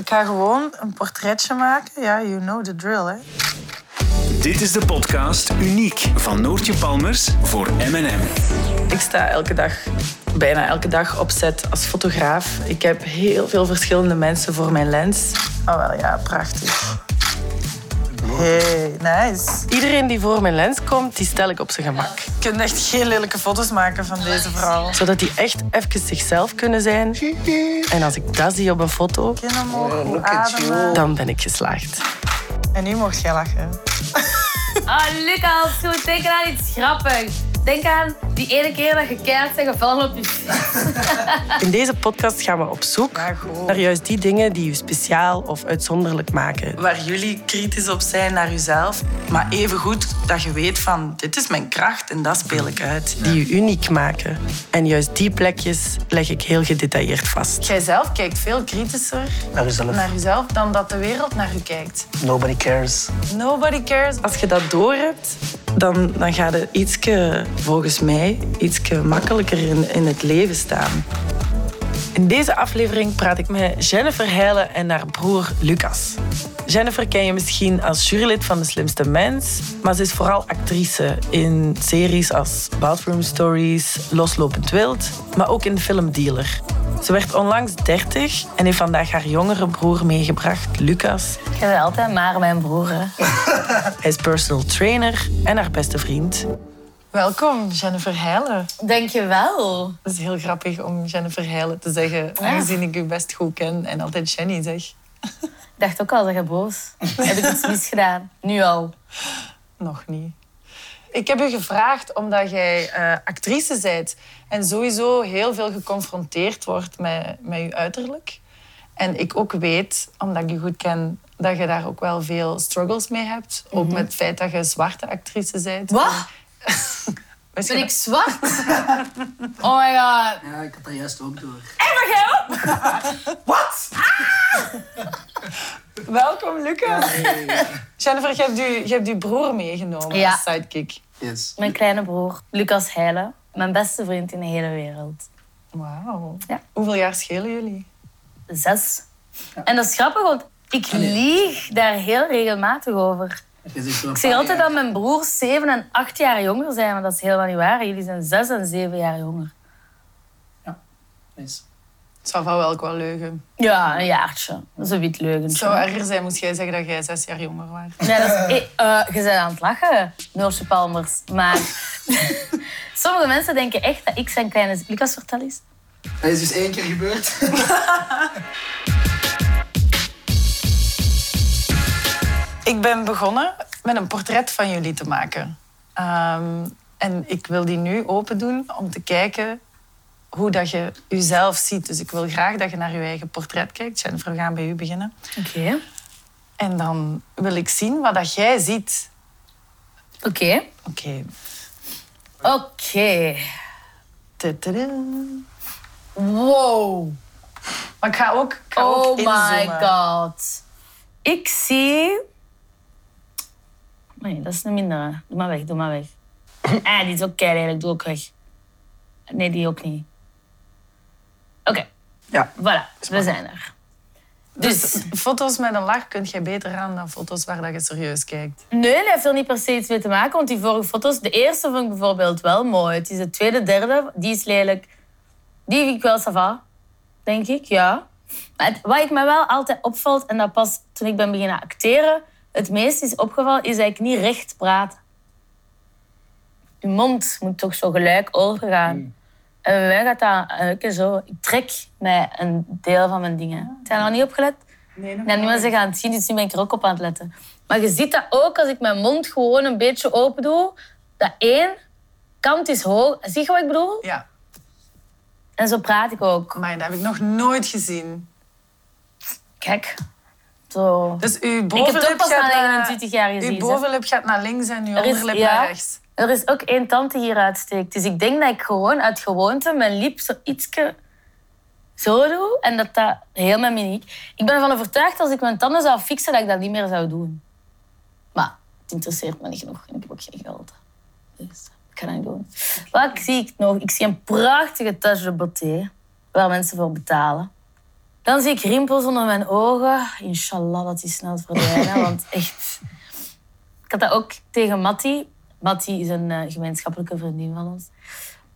Ik ga gewoon een portretje maken. Ja, you know the drill, hè. Dit is de podcast Uniek van Noortje Palmers voor M&M. Ik sta elke dag, bijna elke dag op set als fotograaf. Ik heb heel veel verschillende mensen voor mijn lens. Oh wel, ja, prachtig. Hey, nice. Iedereen die voor mijn lens komt, die stel ik op zijn gemak. Je kunt echt geen lelijke foto's maken van deze vrouw. Zodat die echt even zichzelf kunnen zijn. En als ik dat zie op een foto, omhoog, goed dan ben ik geslaagd. En nu mocht jij lachen. Ah, Lucas, je moet denken aan iets grappigs. Denk aan die ene keer dat je keihard bent gevallen op je In deze podcast gaan we op zoek naar juist die dingen die je speciaal of uitzonderlijk maken. Waar jullie kritisch op zijn naar jezelf, maar evengoed dat je weet van dit is mijn kracht en dat speel ik uit. Die je uniek maken. En juist die plekjes leg ik heel gedetailleerd vast. Jij zelf kijkt veel kritischer Naar jezelf. naar jezelf dan dat de wereld naar je kijkt. Nobody cares. Nobody cares. Als je dat doorhebt, dan, dan gaat het ietske, volgens mij, ietske makkelijker in, in het leven staan. In deze aflevering praat ik met Jennifer Heijlen en haar broer Lucas. Jennifer ken je misschien als jurylid van De Slimste Mens, maar ze is vooral actrice in series als Bathroom Stories, Loslopend Wild, maar ook in de film Dealer. Ze werd onlangs 30 en heeft vandaag haar jongere broer meegebracht, Lucas. Bent altijd maar mijn broer. Hij is personal trainer en haar beste vriend. Welkom, Jennifer Heijlen. Denk je wel? Het is heel grappig om Jennifer Heijlen te zeggen, aangezien ik u best goed ken en altijd Jenny zeg. Ik dacht ook al dat je boos. Heb ik iets misgedaan? Nu al. Nog niet. Ik heb u gevraagd omdat jij eh, actrice bent en sowieso heel veel geconfronteerd wordt met, met je uiterlijk. En ik ook weet, omdat ik je goed ken, dat je daar ook wel veel struggles mee hebt. Ook met het feit dat je zwarte actrice bent. Wat? Ben ik zwart? Oh my god. Ja, ik had dat juist ook door. Welkom, Lucas. Jennifer, je hebt, je, je hebt je broer meegenomen Ja. als sidekick. Yes. Mijn kleine broer, Lucas Heijlen. Mijn beste vriend in de hele wereld. Wauw. Ja. Hoeveel jaar schelen jullie? Zes. En dat is grappig, want ik lieg daar heel regelmatig over. Ik zeg altijd jaar. dat mijn broers zeven en acht jaar jonger zijn, maar dat is helemaal niet waar. Jullie zijn zes en zeven jaar jonger. Yes. Het zou wel ook wel leugen. Ja, een jaartje. Dat is een wit Het leugentje. zou erger zijn moest jij zeggen dat jij zes jaar jonger was. Nee, dat is, eh, je bent aan het lachen, Noortje Palmers. Maar sommige mensen denken echt dat ik zijn kleine... Lucas, vertel eens. Dat is dus één keer gebeurd. Ik ben begonnen met een portret van jullie te maken. Ehm, en ik wil die nu open doen om te kijken hoe dat je jezelf ziet. Dus ik wil graag dat je naar je eigen portret kijkt. Jennifer, we gaan bij u beginnen. Oké. En dan wil ik zien wat dat jij ziet. Oké. Oké. Oké. Wow. Maar ik ga ook, ik ga ook Oh my god. Ik zie... Nee, dat is een mindere. Doe maar weg, doe maar weg. Ah, die is ook keihard. Doe ook weg. Nee, die ook niet. Oké. Ja. Voilà, we zijn er. Dus Dus foto's met een lach kun jij beter aan dan foto's waar dat je serieus kijkt. Nee, dat heeft er niet per se iets mee te maken. Want die vorige foto's, de eerste vond ik bijvoorbeeld wel mooi. Het is de tweede, derde, die is lelijk. Die vind ik wel sava, denk ik, ja. Maar het- wat ik me wel altijd opvalt, en dat pas toen ik ben beginnen acteren, het meest is opgevallen, is dat ik niet recht praat. Je mond moet toch zo gelijk overgaan. En bij mij gaat dat een beetje zo. Ik trek mij een deel van mijn dingen. Heb je daar nog niet op gelet? Nee, Ja, nu mensen gaan het zien, dus nu ben ik er ook op aan het letten. Maar je ziet dat ook als ik mijn mond gewoon een beetje open doe. Dat één kant is hoog. Zie je wat ik bedoel? Ja, En zo praat ik ook. maar dat heb ik nog nooit gezien. Kijk. Zo. Dus uw Ik heb bovenlip het ook pas gaat na naar... 29 jaar Uw gezien. hè. bovenlip gaat naar links en uw Er is- onderlip ja. naar rechts. Er is ook één tand die hier uitsteekt. Dus ik denk dat ik gewoon uit gewoonte mijn lip zo ietsje zo doe. En dat dat heel mijn mimiek. Ik ben ervan overtuigd dat als ik mijn tanden zou fixen, dat ik dat niet meer zou doen. Maar het interesseert me niet genoeg. En ik heb ook geen geld. Dus ik ga dat niet doen. Wat zie ik nog? Ik zie een prachtige tache de beauté. Waar mensen voor betalen. Dan zie ik rimpels onder mijn ogen. Inshallah dat die snel verdwijnen. want echt... Ik had dat ook tegen Matti. Matti is een eh, gemeenschappelijke vriendin van ons.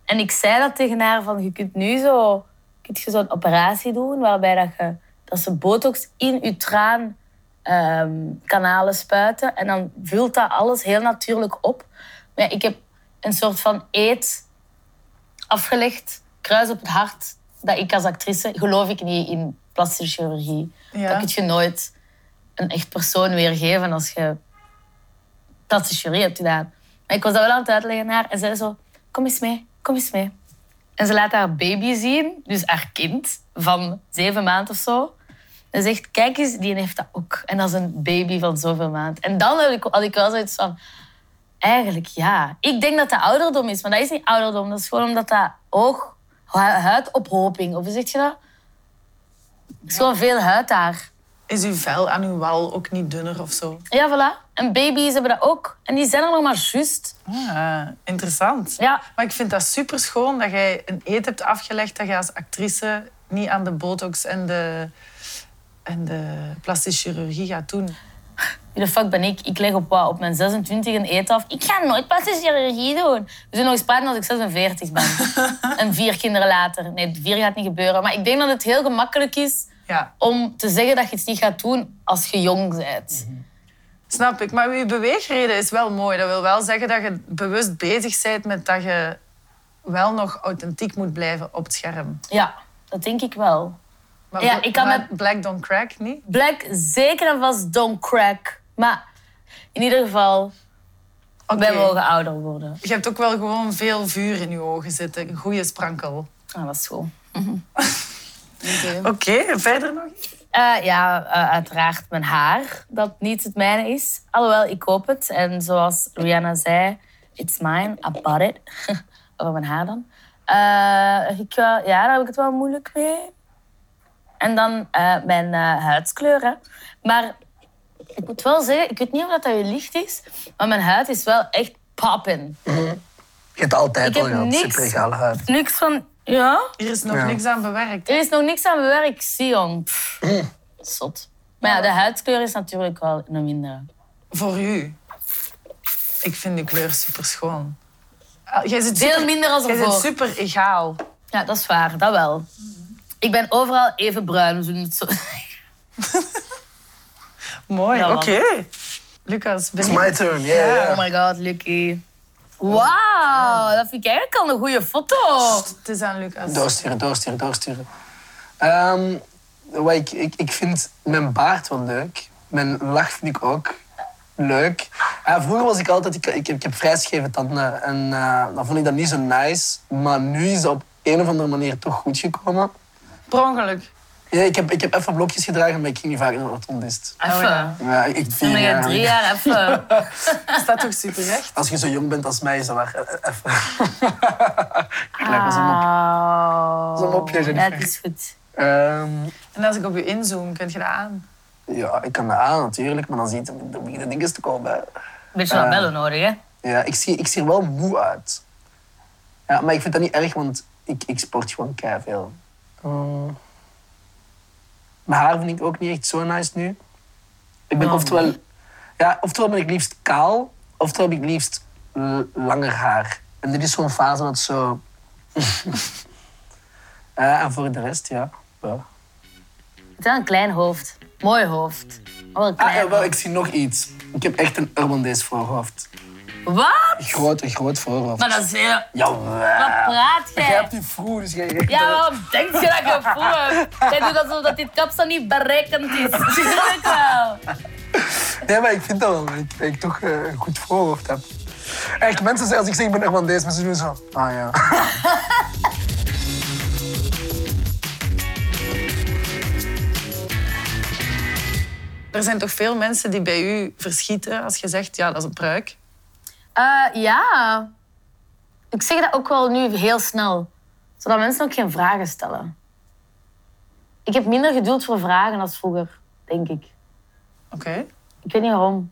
En ik zei dat tegen haar van, je kunt nu zo... Kunt je zo'n operatie doen waarbij dat, je, dat ze botox in je traan ehm, kanalen spuiten. En dan vult dat alles heel natuurlijk op. Maar ja, ik heb een soort van eet afgelegd, kruis op het hart, dat ik als actrice geloof ik niet in plastische chirurgie. Ja. Dat kun je nooit een echt persoon weergeven als je plastische chirurgie hebt gedaan. Maar ik was dat wel aan het uitleggen naar haar en zei zo, kom eens mee, kom eens mee. En ze laat haar baby zien, dus haar kind van zeven maanden of zo. En zegt, kijk eens, die heeft dat ook. En dat is een baby van zoveel maanden. En dan had ik, had ik wel zoiets van, eigenlijk ja. Ik denk dat dat ouderdom is, maar dat is niet ouderdom. Dat is gewoon omdat dat oog, hu- huidophoping, of hoe zeg je dat? Er is gewoon veel huid daar. Is uw vel aan uw wal ook niet dunner of zo? Ja, voilà. En baby's hebben dat ook. En die zijn er nog maar juist. Ah, interessant. Ja. Maar ik vind dat super schoon dat jij een eet hebt afgelegd dat je als actrice niet aan de botox en de, en de plastische chirurgie gaat doen. Wie de fuck ben ik? Ik leg op, wat, op mijn 26 een eet af. Ik ga nooit plastische chirurgie doen. We zullen nog eens praten als ik 46 ben. en vier kinderen later. Nee, vier gaat niet gebeuren. Maar ik denk dat het heel gemakkelijk is Ja, om te zeggen dat je iets niet gaat doen als je jong bent. snap ik. Maar uw beweegreden is wel mooi. Dat wil wel zeggen dat je bewust bezig bent met dat je wel nog authentiek moet blijven op het scherm. Ja, dat denk ik wel. Maar Ja, ik kan met- Black Don't Crack niet? Black zeker en vast don't crack. Maar in ieder geval, Oké. wij mogen ouder worden. Je hebt ook wel gewoon veel vuur in je ogen zitten. Een goede sprankel. Ah, dat is goed. Oké, verder nog iets? Eh, ja, eh, uiteraard mijn haar, dat niet het mijne is. Alhoewel, ik koop het. En zoals Rihanna zei, it's mine, I bought it. Over mijn haar dan. Eh, ik, ja, daar heb ik het wel moeilijk mee. En dan eh, mijn eh, huidskleur. Hè. Maar ik moet wel zeggen, ik weet niet of dat dat je licht is, maar mijn huid is wel echt poppin. Je hebt altijd Ik al heb niks. huid. Niks van, ja, Hier is nog Ja. niks aan bewerkt. er is nog niks aan bewerkt, zie jong. Pff, Zot. Maar ja, de huidskleur is natuurlijk wel een mindere. Voor u. Ik vind uw kleur super schoon. Jij zit Veel super, minder als jij zit super egaal. Ja, dat is waar, dat wel. Ik ben overal even bruin, zo het zo. Mooi, Ja, oké. Lucas, ben It's je... my turn, ja. Oh my god, Lucky. Wauw, dat vind ik eigenlijk al een goede foto. Het is aan Lucas. Doorsturen, doorsturen, doorsturen. Ehm, wat ik, ik, ik vind mijn baard wel leuk. Mijn lach vind ik ook leuk. Ah, vroeger was ik altijd... Ik, ik, ik heb vrij scheve tanden. En eh, dan vond ik dat niet zo nice. Maar nu is dat op een of andere manier toch goed gekomen. Per ongeluk. Ja, ik, heb, ik heb even blokjes gedragen, maar ik ging niet vaak naar de orthodontist. Even. ja. Ja, ik vier je jaar. drie jaar even. Dat staat toch super recht? Als je zo jong bent als mij, is dat waar. eh, Even. ik leg eens een op. Oh. Zo'n mopje, Ja, Jennifer. het is goed. Ehm, En als ik op u inzoom, kunt je dat aan? ja, ik kan dat aan natuurlijk, maar dan zie je het- dan beginnen te komen. Hè. Beetje wat bellen nodig, hè? Ja, ik zie, ik zie er wel moe uit. Ja, maar ik vind dat niet erg, want ik, ik sport gewoon keihard veel. Mm. Mijn haar vind ik ook niet echt zo nice nu. Ik ben Oh, oftewel... Ja, oftewel ben ik liefst kaal, oftewel heb ik liefst langer haar. En dit is zo'n fase dat zo... Ja, en voor de rest, ja. ja. Het is wel een klein hoofd. Mooi hoofd. Maar wel een Ah, klein ja, wel, ik zie nog iets. Ik heb echt een Urbandaise voorhoofd. Wat? Groot, een groot voorhoofd. Maar dat is heel... Jawel. Wat praat Jij jij? hebt die vroeg, dus jij... Ja, waarom denk je dat ik een voel heb? Jij doet alsof dat dit kapsel niet berekend is. Tuurlijk wel. Nee, maar ik vind dat wel, dat ik, toch eh, een goed voorhoofd heb. Echt, mensen zeggen, als ik zeg ik ben Urbandaise, mensen doen zo... Ah ja. Er zijn toch veel mensen die bij u verschieten als je zegt, ja, dat is een pruik. Eh, ja. Ik zeg dat ook wel nu heel snel. Zodat mensen ook geen vragen stellen. Ik heb minder geduld voor vragen dan vroeger, denk ik. Oké. Ik weet niet waarom.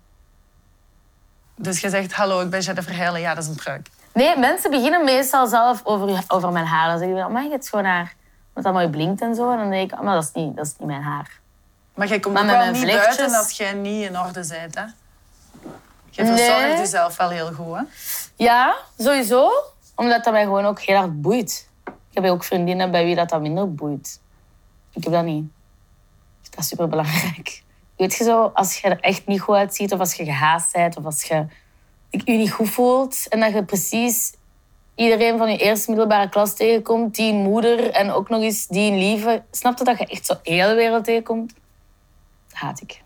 Dus je zegt, hallo, ik ben Jennifer Heijlen. Ja, dat is een pruik. Nee, mensen beginnen meestal zelf over, over mijn haar. Dan zeggen ze, oh, mag ik het schoon haar? Dat dat mooi blinkt en zo. En dan denk ik, maar dat is niet, dat is niet mijn haar. Maar jij komt Maar ook wel niet buiten als jij niet in orde bent, hè? Nee. verzorgt jezelf wel heel goed, hè? Ja, sowieso. Omdat dat mij gewoon ook heel hard boeit. Ik heb ook vriendinnen bij wie dat, dat minder boeit. Ik heb dat niet. Dat is super belangrijk. Weet je zo, als je er echt niet goed uitziet, of als je gehaast bent, of als je je niet goed voelt, en dat je precies iedereen van je eerste middelbare klas tegenkomt, die moeder en ook nog eens die lieve, snap je dat je echt zo heel de wereld tegenkomt? Dat haat ik.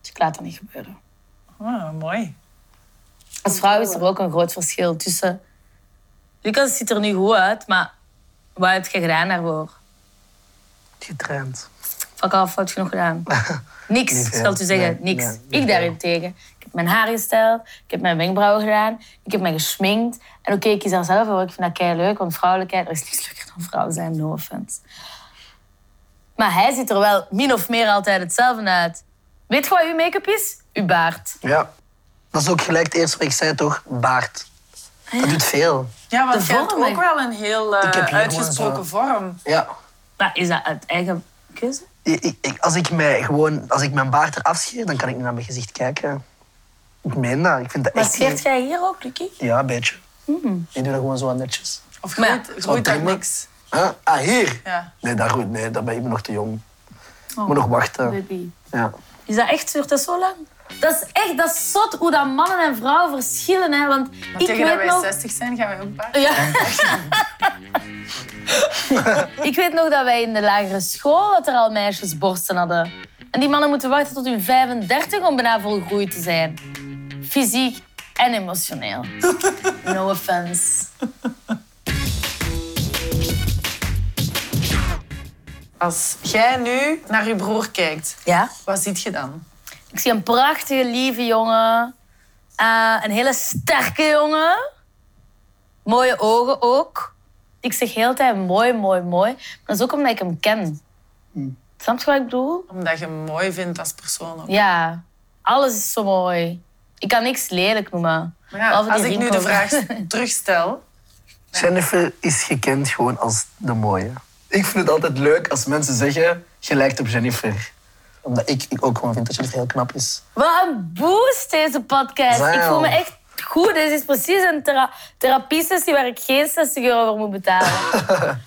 Dus ik laat dat niet gebeuren. Ah, mooi. Als vrouw is er ook een groot verschil tussen. Lucas ziet er nu goed uit, maar wat heb je gedaan daarvoor? Getraind. Fuck off, wat heb je nog gedaan? Niks, Niet zal u zeggen. Nee, Niks. nee, niet ik daarentegen. Ik heb mijn haar gesteld, ik heb mijn wenkbrauwen gedaan, ik heb mij gesminkt. En oké, ik kies daar zelf voor. Ik vind dat kei leuk, want vrouwelijkheid, er is niks leuker dan vrouw zijn, no offense. Maar hij ziet er wel min of meer altijd hetzelfde uit. Weet je wat uw make-up is? Uw baard. Ja. Dat is ook gelijk het eerste wat ik zei, toch? Baard. Dat doet veel. Ja, want jij hebt ook wel een heel eh, hier uitgesproken vorm. Ja. Maar is dat uit eigen keuze? Ik, ik- ik- als, ik mij gewoon, als ik mijn baard eraf scheer, dan kan ik niet naar mijn gezicht kijken. Ik meen dat. Ik vind dat Maar echt scheert niet- jij hier ook, Lucky? Ja, een beetje. Ik doe dat gewoon zo netjes. Of ja, groeit, groeit daar niks? Huh? Ah, hier? Ja. Nee, daar, goed. nee, daar ben ik nog te jong. Ik Oh. moet nog wachten. Baby. Ja. Is dat echt, duurt dat zo lang? Dat is echt, dat is zot hoe dat mannen en vrouwen verschillen. Hè? Want Maar ik tegen dat weet wij nog... 60 zijn, gaan wij ook baard. Ja. ik weet nog dat wij in de lagere school dat er al meisjes borsten hadden. En die mannen moeten wachten tot hun 35 om bijna volgroeid te zijn. Fysiek en emotioneel. No offense. Als jij nu naar je broer kijkt, Ja? wat ziet je dan? Ik zie een prachtige, lieve jongen. Eh, een hele sterke jongen. Mooie ogen ook. Ik zeg heel de tijd mooi, mooi, mooi. Maar dat is ook omdat ik hem ken. Snap je wat ik bedoel? Omdat je hem mooi vindt als persoon ook. Ja, alles is zo mooi. Ik kan niks lelijk noemen. Maar ja, Behalve die als ik nu de vraag terugstel, Jennifer is gekend gewoon als de mooie. Ik vind het altijd leuk als mensen zeggen, je lijkt op Jennifer. Omdat ik, ik ook gewoon vind dat Jennifer heel knap is. Wat een boost deze podcast. Ik voel me echt goed. Dit is precies een thera therapiesessie waar ik geen 60 euro voor moet betalen.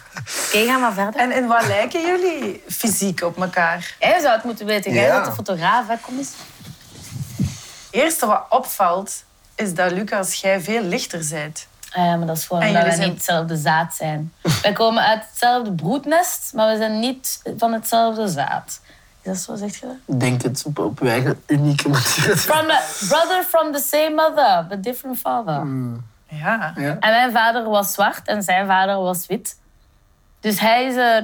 Oké, ga maar verder. en in wat lijken jullie fysiek op elkaar? Jij zou het moeten weten. Jij Ja. bent de fotograaf, hè? Kom eens. Het eerste wat opvalt, is dat Lucas, jij veel lichter bent. Ja, maar dat is gewoon En omdat zijn- niet hetzelfde zaad zijn. Wij komen uit hetzelfde broednest, maar we zijn niet van hetzelfde zaad. Is dat zo, zegt je dat? Denk het op, op uw eigen unieke manier. From a brother from the same mother, but different father. Ja. Ja. En mijn vader was zwart en zijn vader was wit. Dus hij is eh,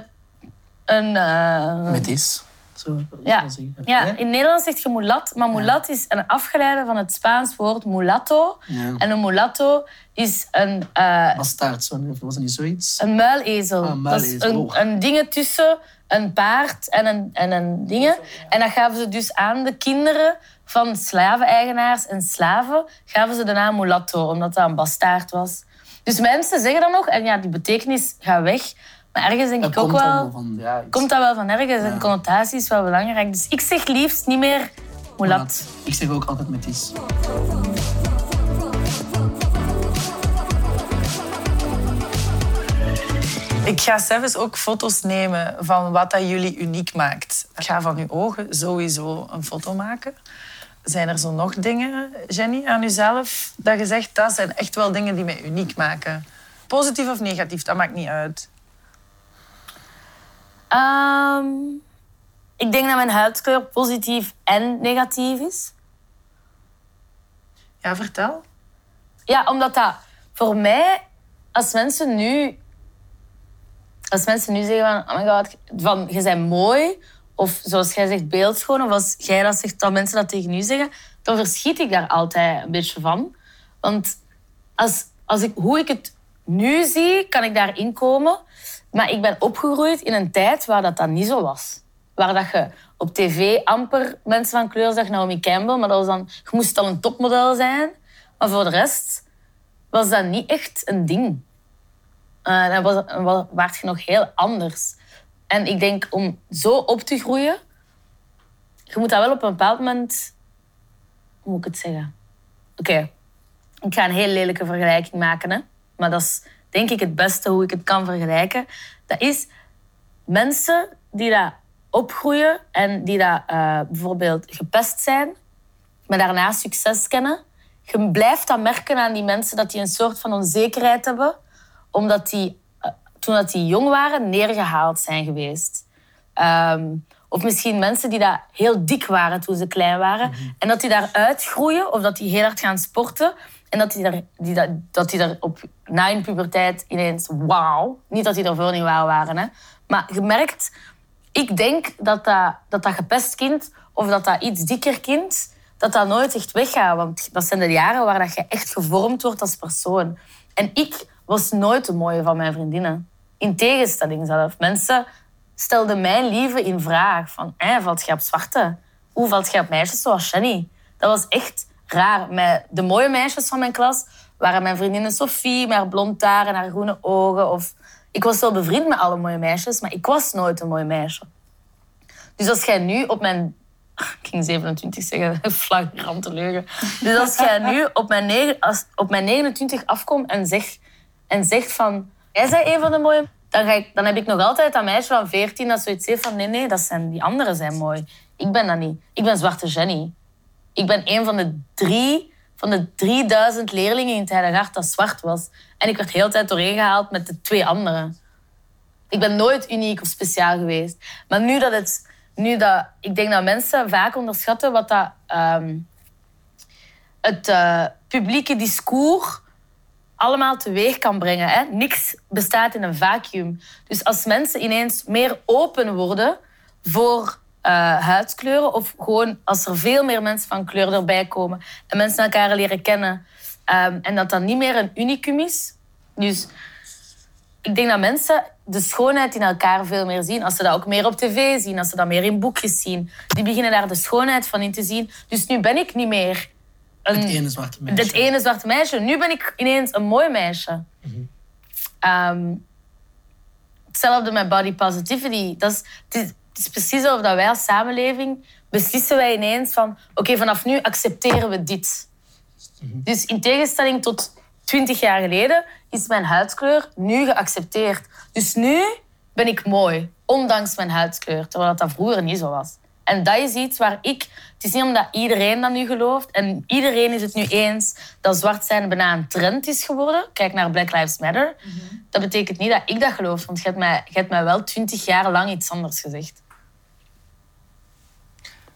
een... eh, Met is. Zo, ja. zeggen. ja, in Nederland zegt je mulat, maar mulat is een afgeleide van het Spaans woord mulatto. Ja. En een mulatto is een, eh, Bastaard, zo, was het niet zoiets? een muilezel. Ah, een Dat is muilezel, een, oh. een ding tussen een paard en een, en een ding. En dat gaven ze dus aan de kinderen van slaveneigenaars en slaven, gaven ze de naam mulatto, omdat dat een bastaard was. Dus mensen zeggen dat nog, en ja, die betekenis gaat weg. Maar ergens denk Dat ik ook komt wel... van, ja. Komt dat wel van ergens en connotatie is wel belangrijk. Dus ik zeg liefst niet meer mulat. Ik zeg ook altijd met is. Ik ga zelfs ook foto's nemen van wat dat jullie uniek maakt. Ik ga van uw ogen sowieso een foto maken. Zijn er zo nog dingen, Jenny, aan uzelf, dat je zegt, dat zijn echt wel dingen die mij uniek maken? Positief of negatief, dat maakt niet uit. Ehm, ik denk dat mijn huidskleur positief en negatief is. Ja, vertel. Ja, omdat dat voor mij, als mensen nu, als mensen nu zeggen van, oh my god, van, je bent mooi, of zoals jij zegt, beeldschoon, of als jij dat zegt, dat mensen dat tegen u zeggen, dan verschiet ik daar altijd een beetje van. Want als, als ik, hoe ik het nu zie, kan ik daarin komen. Maar ik ben opgegroeid in een tijd waar dat, dat niet zo was. Waar dat je op tv amper mensen van kleur zag, Naomi Campbell, maar dat was dan, je moest al een topmodel zijn. Maar voor de rest was dat niet echt een ding. eh, dan, was, je nog heel anders. En ik denk om zo op te groeien, je moet dat wel op een bepaald moment. Hoe moet ik het zeggen? Oké, ik ga een heel lelijke vergelijking maken, hè? maar dat is denk ik het beste hoe ik het kan vergelijken. Dat is mensen die dat opgroeien en die dat eh, bijvoorbeeld gepest zijn, maar daarna succes kennen. Je blijft dat merken aan die mensen dat die een soort van onzekerheid hebben, omdat die eh, toen dat die jong waren neergehaald zijn geweest. Ehm, of misschien mensen die dat heel dik waren toen ze klein waren. En dat die daaruit groeien of dat die heel hard gaan sporten. En dat die, daar, die, dat, daar op, na hun puberteit ineens wauw. Niet dat die ervoor niet wauw waren. Hè. Maar je merkt, ik denk dat dat, dat dat gepest kind of dat dat iets dikker kind, dat dat nooit echt weggaat. Want dat zijn de jaren waar dat je echt gevormd wordt als persoon. En ik was nooit de mooie van mijn vriendinnen. In tegenstelling zelf. Mensen stelden mijn liefde in vraag. Van, valt je op zwarte? Hoe valt je op meisjes zoals Jenny? Dat was echt raar. Met de mooie meisjes van mijn klas waren mijn vriendinnen Sophie, met haar blond haar en haar groene ogen. Of... Ik was wel bevriend met alle mooie meisjes, maar ik was nooit een mooi meisje. Dus als jij nu op mijn... Ik ging 27 zeggen, flagrante leugen. Dus als jij nu op mijn, negen- als, op mijn 29 afkomt en zegt, en zegt van... Jij bent een van de mooie... Dan, ga ik, dan heb ik nog altijd dat meisje van 14 dat zoiets heeft van... Nee, nee, dat zijn, die anderen zijn mooi. Ik ben dat niet. Ik ben Zwarte Jenny. Ik ben een van de drie... Van de 3000 leerlingen in het Heiligart dat zwart was. En ik werd heel de tijd doorheen gehaald met de twee anderen. Ik ben nooit uniek of speciaal geweest. Maar nu dat het... Nu dat, ik denk dat mensen vaak onderschatten wat dat... ehm, het eh, publieke discours allemaal teweeg kan brengen. Hè? Niks bestaat in een vacuüm. Dus als mensen ineens meer open worden voor eh, huidskleuren, of gewoon als er veel meer mensen van kleur erbij komen en mensen elkaar leren kennen, ehm, en dat dat niet meer een unicum is. Dus ik denk dat mensen de schoonheid in elkaar veel meer zien. Als ze dat ook meer op tv zien, als ze dat meer in boekjes zien. Die beginnen daar de schoonheid van in te zien. Dus nu ben ik niet meer een, Het ene zwarte meisje. het ene zwarte meisje. Nu ben ik ineens een mooi meisje. Ehm, hetzelfde met body positivity. Dat is, het, is, het is precies alsof dat wij als samenleving beslissen wij ineens van oké, vanaf nu accepteren we dit. Dus in tegenstelling tot 20 jaar geleden is mijn huidskleur nu geaccepteerd. Dus nu ben ik mooi, ondanks mijn huidskleur, terwijl dat, vroeger niet zo was. En dat is iets waar ik... Het is niet omdat iedereen dat nu gelooft. En iedereen is het nu eens dat zwart zijn bijna een trend is geworden. Kijk naar Black Lives Matter. Dat betekent niet dat ik dat geloof. Want je hebt mij, je hebt mij wel twintig jaar lang iets anders gezegd.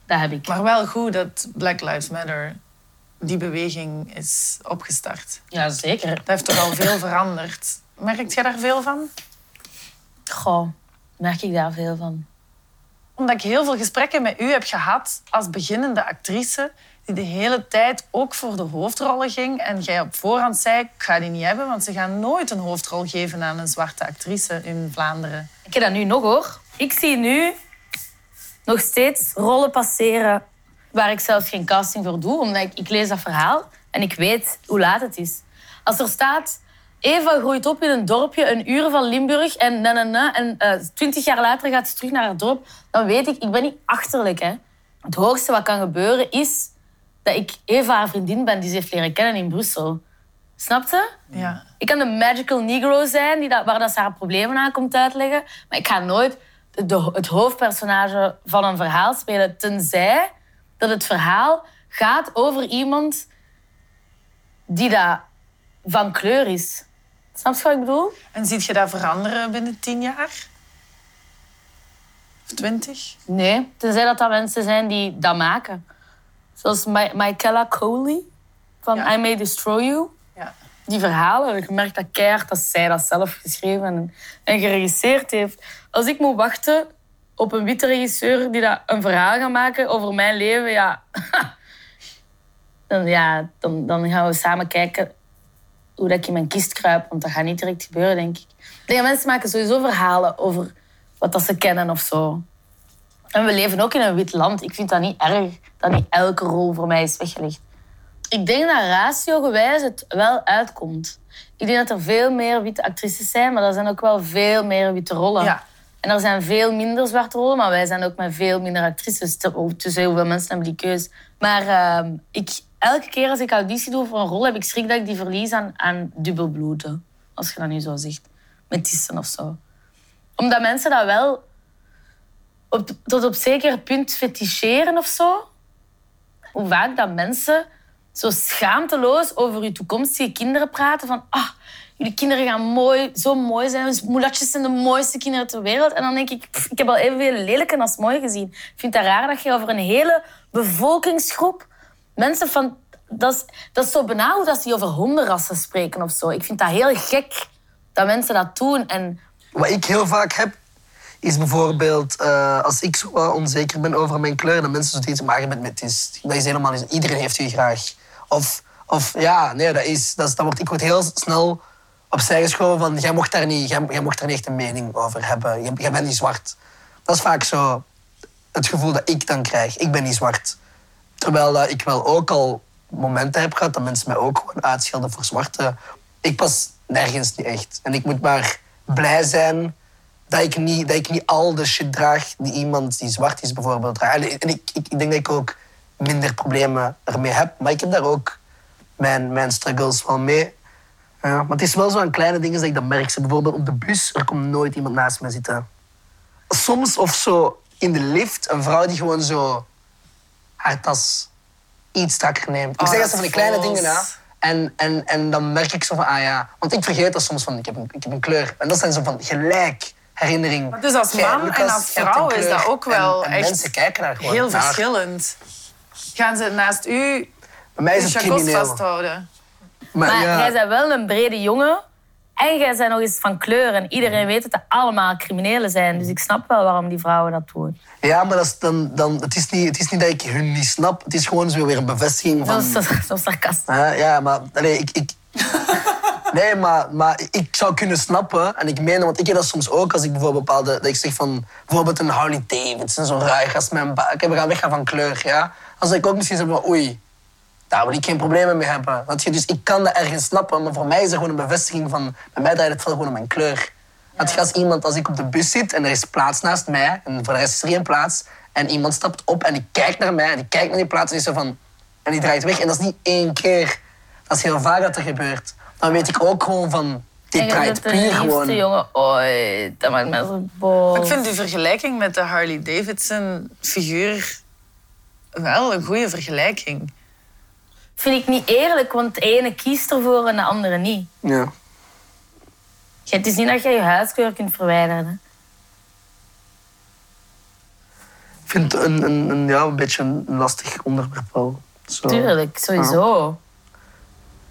Dat heb ik. Maar wel goed dat Black Lives Matter, die beweging, is opgestart. Ja, zeker. Dat heeft toch al veel veranderd. Merkt jij daar veel van? Goh, merk ik daar veel van. Omdat ik heel veel gesprekken met u heb gehad als beginnende actrice, die de hele tijd ook voor de hoofdrollen ging. En jij op voorhand zei, ik ga die niet hebben, want ze gaan nooit een hoofdrol geven aan een zwarte actrice in Vlaanderen. Ik heb dat nu nog hoor. Ik zie nu nog steeds rollen passeren waar ik zelfs geen casting voor doe, omdat ik, ik lees dat verhaal en ik weet hoe laat het is. Als er staat, Eva groeit op in een dorpje een uur van Limburg en na, na, na, en eh, twintig jaar later gaat ze terug naar het dorp, dan weet ik, ik ben niet achterlijk. Hè. Het hoogste wat kan gebeuren is dat ik Eva haar vriendin ben die ze heeft leren kennen in Brussel. Snap je? Ja. Ik kan de magical negro zijn, die dat, waar dat ze haar problemen aan komt uitleggen. Maar ik ga nooit de, het hoofdpersonage van een verhaal spelen. Tenzij dat het verhaal gaat over iemand die dat van kleur is. Snap je wat ik bedoel? En ziet je dat veranderen binnen tien jaar? Of twintig? Nee, tenzij dat dat mensen zijn die dat maken. Zoals Michaela Coley van Ja. I May Destroy You. Die verhalen. Ik merk dat keihard dat zij dat zelf geschreven en, en geregisseerd heeft. Als ik moet wachten op een witte regisseur die dat een verhaal gaat maken over mijn leven, ja, dan, ja, dan, dan gaan we samen kijken hoe dat ik in mijn kist kruip. Want dat gaat niet direct gebeuren, denk ik. Dat mensen maken sowieso verhalen over wat dat ze kennen of zo. En we leven ook in een wit land. Ik vind dat niet erg dat niet elke rol voor mij is weggelegd. Ik denk dat ratio-gewijs het wel uitkomt. Ik denk dat er veel meer witte actrices zijn, maar er zijn ook wel veel meer witte rollen. Ja. En er zijn veel minder zwarte rollen, maar wij zijn ook met veel minder actrices. Te- Tussen heel veel mensen hebben die keus. Maar ehm, ik, elke keer als ik auditie doe voor een rol, heb ik schrik dat ik die verlies aan, aan dubbelbloeden. Als je dat nu zo zegt. Met tissen of zo. Omdat mensen dat wel op, tot op zeker punt feticheren of zo. Hoe vaak dat mensen zo schaamteloos over je toekomstige kinderen praten. Van, ah, jullie kinderen gaan mooi, zo mooi zijn. Dus Moulatjes zijn de mooiste kinderen ter wereld. En dan denk ik, ik heb al evenveel lelijke als mooi gezien. Ik vind het raar dat je over een hele bevolkingsgroep... Mensen van... Dat is, dat is zo benauwd als die over hondenrassen spreken of zo. Ik vind dat heel gek dat mensen dat doen. En Wat ik heel vaak heb, is bijvoorbeeld eh, als ik zo onzeker ben over mijn kleur, dat mensen zo iets maken met met is. Dat is helemaal. Iedereen heeft u graag. Of, of ja, nee, dat is. Dat, wordt, ik word heel snel opzij geschoven van jij mocht daar niet, jij, jij mocht daar niet echt een mening over hebben. Jij, jij bent niet zwart. Dat is vaak zo het gevoel dat ik dan krijg. Ik ben niet zwart. Terwijl dat ik wel ook al momenten heb gehad dat mensen mij ook gewoon uitschelden voor zwarte. Ik pas nergens niet echt. En ik moet maar blij zijn dat ik niet, dat ik niet al de shit draag die iemand die zwart is bijvoorbeeld draagt. En ik, ik, ik denk dat ik ook minder problemen ermee heb. Maar ik heb daar ook mijn, mijn struggles wel mee. Ja, maar het is wel zo aan kleine dingen dat ik dat merk. Zo Bijvoorbeeld op de bus, er komt nooit iemand naast me zitten. Soms of zo in de lift, een vrouw die gewoon zo haar tas iets strakker neemt. Ik Oh, zeg dat ze van die kleine dingen na. En, en, en dan merk ik zo van, ah ja. Want ik vergeet dat soms van, ik heb een, ik heb een kleur. En dat zijn zo van gelijk herinnering. Maar dus als Jij, man Lucas, en als vrouw is dat ook wel en, en echt mensen kijken daar gewoon Heel naar. verschillend. Gaan ze naast u Bij mij is uw het chacos crimineel. vasthouden? Maar, Maar ja, jij bent wel een brede jongen. En jij bent nog eens van kleur. En iedereen weet dat dat allemaal criminelen zijn. Dus ik snap wel waarom die vrouwen dat doen. ja, maar dat is dan, dan, het, is niet, het is niet dat ik hun niet snap. Het is gewoon zo weer een bevestiging van... zo, zo sarcastisch. Ja, ja, maar allee, ik, ik... Nee, maar, maar ik zou kunnen snappen, en ik meen, want ik heb dat soms ook als ik bijvoorbeeld bepaalde, dat ik zeg van, bijvoorbeeld een Harley Davidson, zo ruig als mijn ba- Ik we gaan weggaan van kleur, ja. Als ik ook misschien zeg van, oei, daar wil ik geen problemen mee hebben. Dat je, dus ik kan dat ergens snappen, maar voor mij is er gewoon een bevestiging van, bij mij draait het veel gewoon om mijn kleur. Dat je als iemand, als ik op de bus zit en er is plaats naast mij, en voor de rest is er geen plaats, en iemand stapt op en die kijkt naar mij, en die kijkt naar die plaats en is zo van, en die draait weg. En dat is niet één keer. Dat is heel vaak dat er gebeurt. Dan weet ik ook gewoon van, je draait de puur gewoon. jongen ooit. Dat maakt mij zo boos. Ik vind die vergelijking met de Harley Davidson figuur wel een goede vergelijking. Vind ik niet eerlijk, want de ene kiest ervoor en de andere niet. Ja. Ja, Het is niet dat je je huidskleur kunt verwijderen. hè. Ik vind het een, een, een, ja, een beetje een lastig onderwerp wel. Zo. Tuurlijk, sowieso.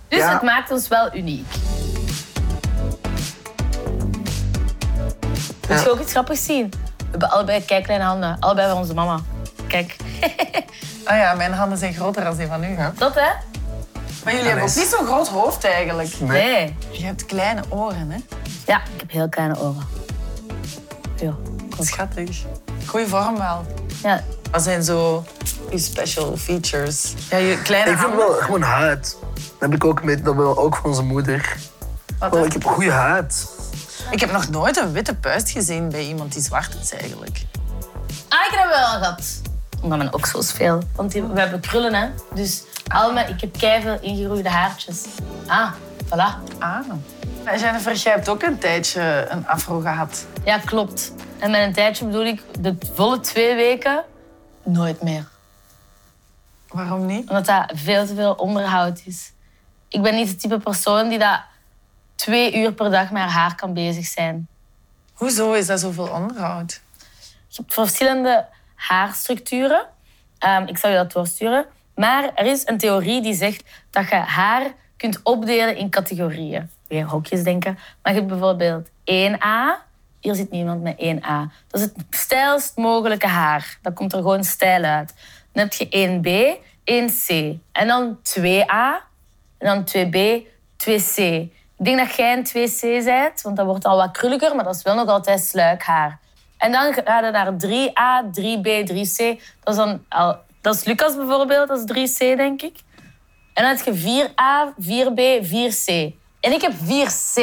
Dus Ja. het maakt ons wel uniek. Moet je ook iets grappigs zien? We hebben allebei kijkkleine handen. Allebei van onze mama. Kijk. Ah ja, mijn handen zijn groter dan die van u. Dat, hè? Maar jullie hebben ook niet zo'n groot hoofd eigenlijk. Nee. Je hebt kleine oren, hè? Ja, ik heb heel kleine oren. Ja. Schattig. Goeie vorm wel. ja. Wat zijn zo je special features? Ja, je kleine Ik vind handen. wel gewoon huid. Dat heb ik ook met, dat wil ook van onze moeder. Wat, Oh, ik heb goede huid. Ik heb nog nooit een witte puist gezien bij iemand die zwart is eigenlijk. Ah, ik heb dat wel gehad. Omdat mijn oksels veel. Want die- we hebben krullen, hè. Dus al mijn, ik heb keiveel ingegroeide haartjes. Ah, voilà. Ah. En Jennifer, jij hebt ook een tijdje een afro gehad. Ja, klopt. En met een tijdje bedoel ik de volle twee weken nooit meer. Waarom niet? Omdat dat veel te veel onderhoud is. Ik ben niet het type persoon die dat twee uur per dag met haar haar kan bezig zijn. Hoezo is dat zoveel onderhoud? Je hebt verschillende haarstructuren. Ehm, ik zal je dat doorsturen. Maar er is een theorie die zegt dat je haar kunt opdelen in categorieën. Weer hokjes denken. Maar je hebt bijvoorbeeld 1A. Hier zit niemand met 1A. Dat is het stijlst mogelijke haar. Dat komt er gewoon stijl uit. Dan heb je 1B, 1C. En dan 2A. En dan 2B, 2C. Ik denk dat jij een 2C bent, want dat wordt al wat krulliger, maar dat is wel nog altijd sluikhaar. En dan ga je naar 3A, 3B, 3C. Dat is, dan dat is Lucas bijvoorbeeld, dat is 3C, denk ik. En dan heb je 4A, 4B, 4C. En ik heb 4C.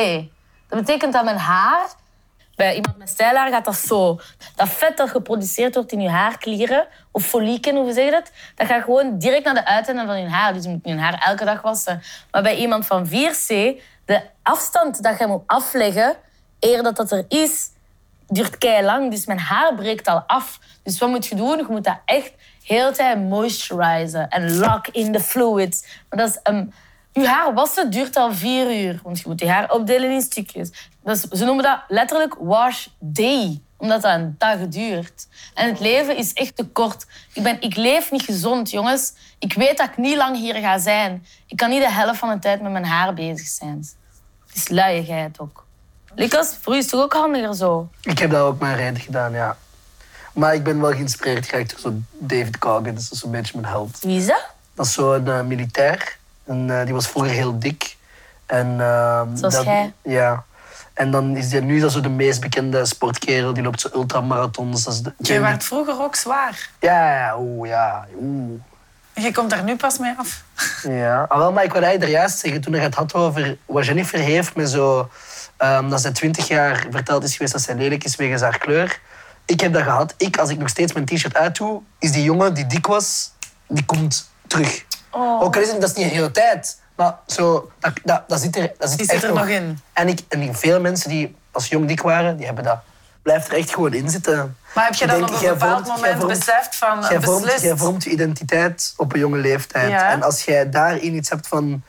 Dat betekent dat mijn haar... Bij iemand met stijlhaar gaat dat zo. Dat vet dat geproduceerd wordt in je haarklieren, of folieken, hoe zeg je dat? Dat gaat gewoon direct naar de uiteinden van je haar. Dus je moet je haar elke dag wassen. Maar bij iemand van 4C, de afstand dat je moet afleggen, eer dat dat er is, duurt kei lang. Dus mijn haar breekt al af. Dus wat moet je doen? Je moet dat echt heel tijd moisturizen en lock in the fluids. Maar dat is een je haar wassen duurt al vier uur, want je moet je haar opdelen in stukjes. Dus ze noemen dat letterlijk wash day, omdat dat een dag duurt. En het leven is echt te kort. Ik, ben, ik leef niet gezond, jongens. Ik weet dat ik niet lang hier ga zijn. Ik kan niet de helft van de tijd met mijn haar bezig zijn. Het is luiigheid ook. Lucas, voor u is het toch ook handiger zo? Ik heb dat ook maar reden gedaan, ja. Maar ik ben wel geïnspireerd geraakt door zo David Coggins. Dat is zo'n beetje mijn held. Wie is dat? Dat is zo'n uh, militair. En, uh, die was vroeger heel dik. En, uh, Zoals dat, jij. Ja. En dan is die, nu is dat zo de meest bekende sportkerel. Die loopt zo ultramarathons. Dat is de, Je werd vroeger ook zwaar. Ja, ja, oeh, ja. Oeh. Je komt daar nu pas mee af. Ja, ah, wel, maar ik wilde eigenlijk er juist zeggen, toen hij het had over wat Jennifer heeft met zo... Um, dat zij twintig jaar verteld is geweest dat zij lelijk is wegens haar kleur. Ik heb dat gehad. Ik, als ik nog steeds mijn t-shirt uitdoe, is die jongen die dik was, die komt terug. Oh. Ook al is het, dat is niet de hele tijd, maar zo, dat, dat, dat zit er, dat zit Die echt zit er nog in. En, ik, en veel mensen die als jong dik waren, die hebben dat. Blijft er echt gewoon in zitten. Maar heb je dan denk, op een bepaald vormt- moment vormt- beseft van Jij vormt, jij vormt je identiteit op een jonge leeftijd. Ja. En als jij daarin iets hebt van...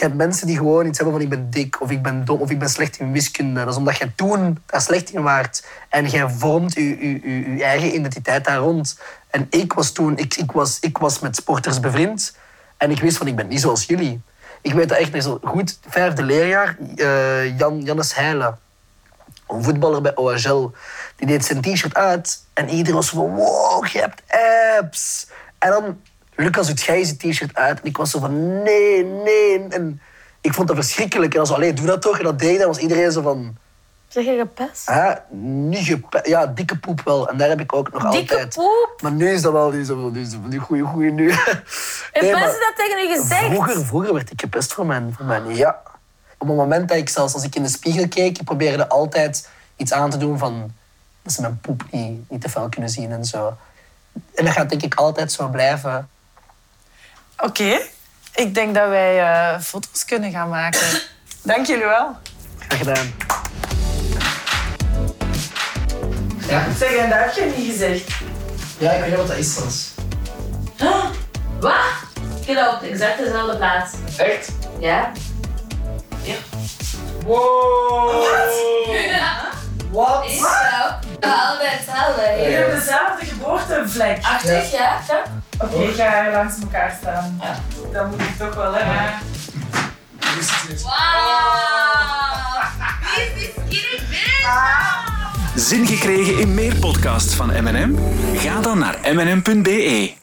Je hebt mensen die gewoon iets hebben van ik ben dik, of ik ben dom, of ik ben slecht in wiskunde. Dat is omdat jij toen daar slecht in waart. En jij vormt je, je, eigen identiteit daar rond. En ik was toen... Ik, ik, was, ik was met sporters bevriend. En ik wist van, ik ben niet zoals jullie. Ik weet dat echt nog zo goed. Vijfde leerjaar, eh, Jan, Jannes Heijlen een voetballer bij OHL. Die deed zijn t-shirt uit en iedereen was van wow, je hebt abs. En dan, Lucas doet jij zijn t-shirt uit en ik was zo van nee, nee. En ik vond dat verschrikkelijk. En dan zo, allee, doe dat toch. En dat deed dan was iedereen zo van, Zeg je gepest? hè, niet gepe- ja, dikke poep wel. En daar heb ik ook nog Dikke altijd. poep? Maar nu is dat wel, dat wel, nu goeie, goeie, nu. Heeft Nee, mensen dat tegen u gezegd? Vroeger, vroeger werd ik gepest voor mijn, voor mijn ja. Op het moment dat ik zelfs als ik in de spiegel keek, ik probeerde altijd iets aan te doen van dat ze mijn poep niet, niet te fel kunnen zien en zo. En dat gaat denk ik altijd zo blijven. Oké, ik denk dat wij eh, foto's kunnen gaan maken. Dank jullie wel. Graag gedaan. Ja, Zeg, en dat heb je niet gezegd. ja ik weet niet wat dat is soms. Wat? Ik heb dat op exact dezelfde plaats. Echt? Ja? Wow! Wat? Is zo. Altijd hetzelfde. Je hebt dezelfde geboortevlek. Achtig, ja? ja? Oké, ik ga langs elkaar staan. Ja. Dat moet ik toch wel hebben. Wauw! Wie is die skinny bitch? Zin gekregen in meer podcasts van M&M? Ga dan naar mnm.be.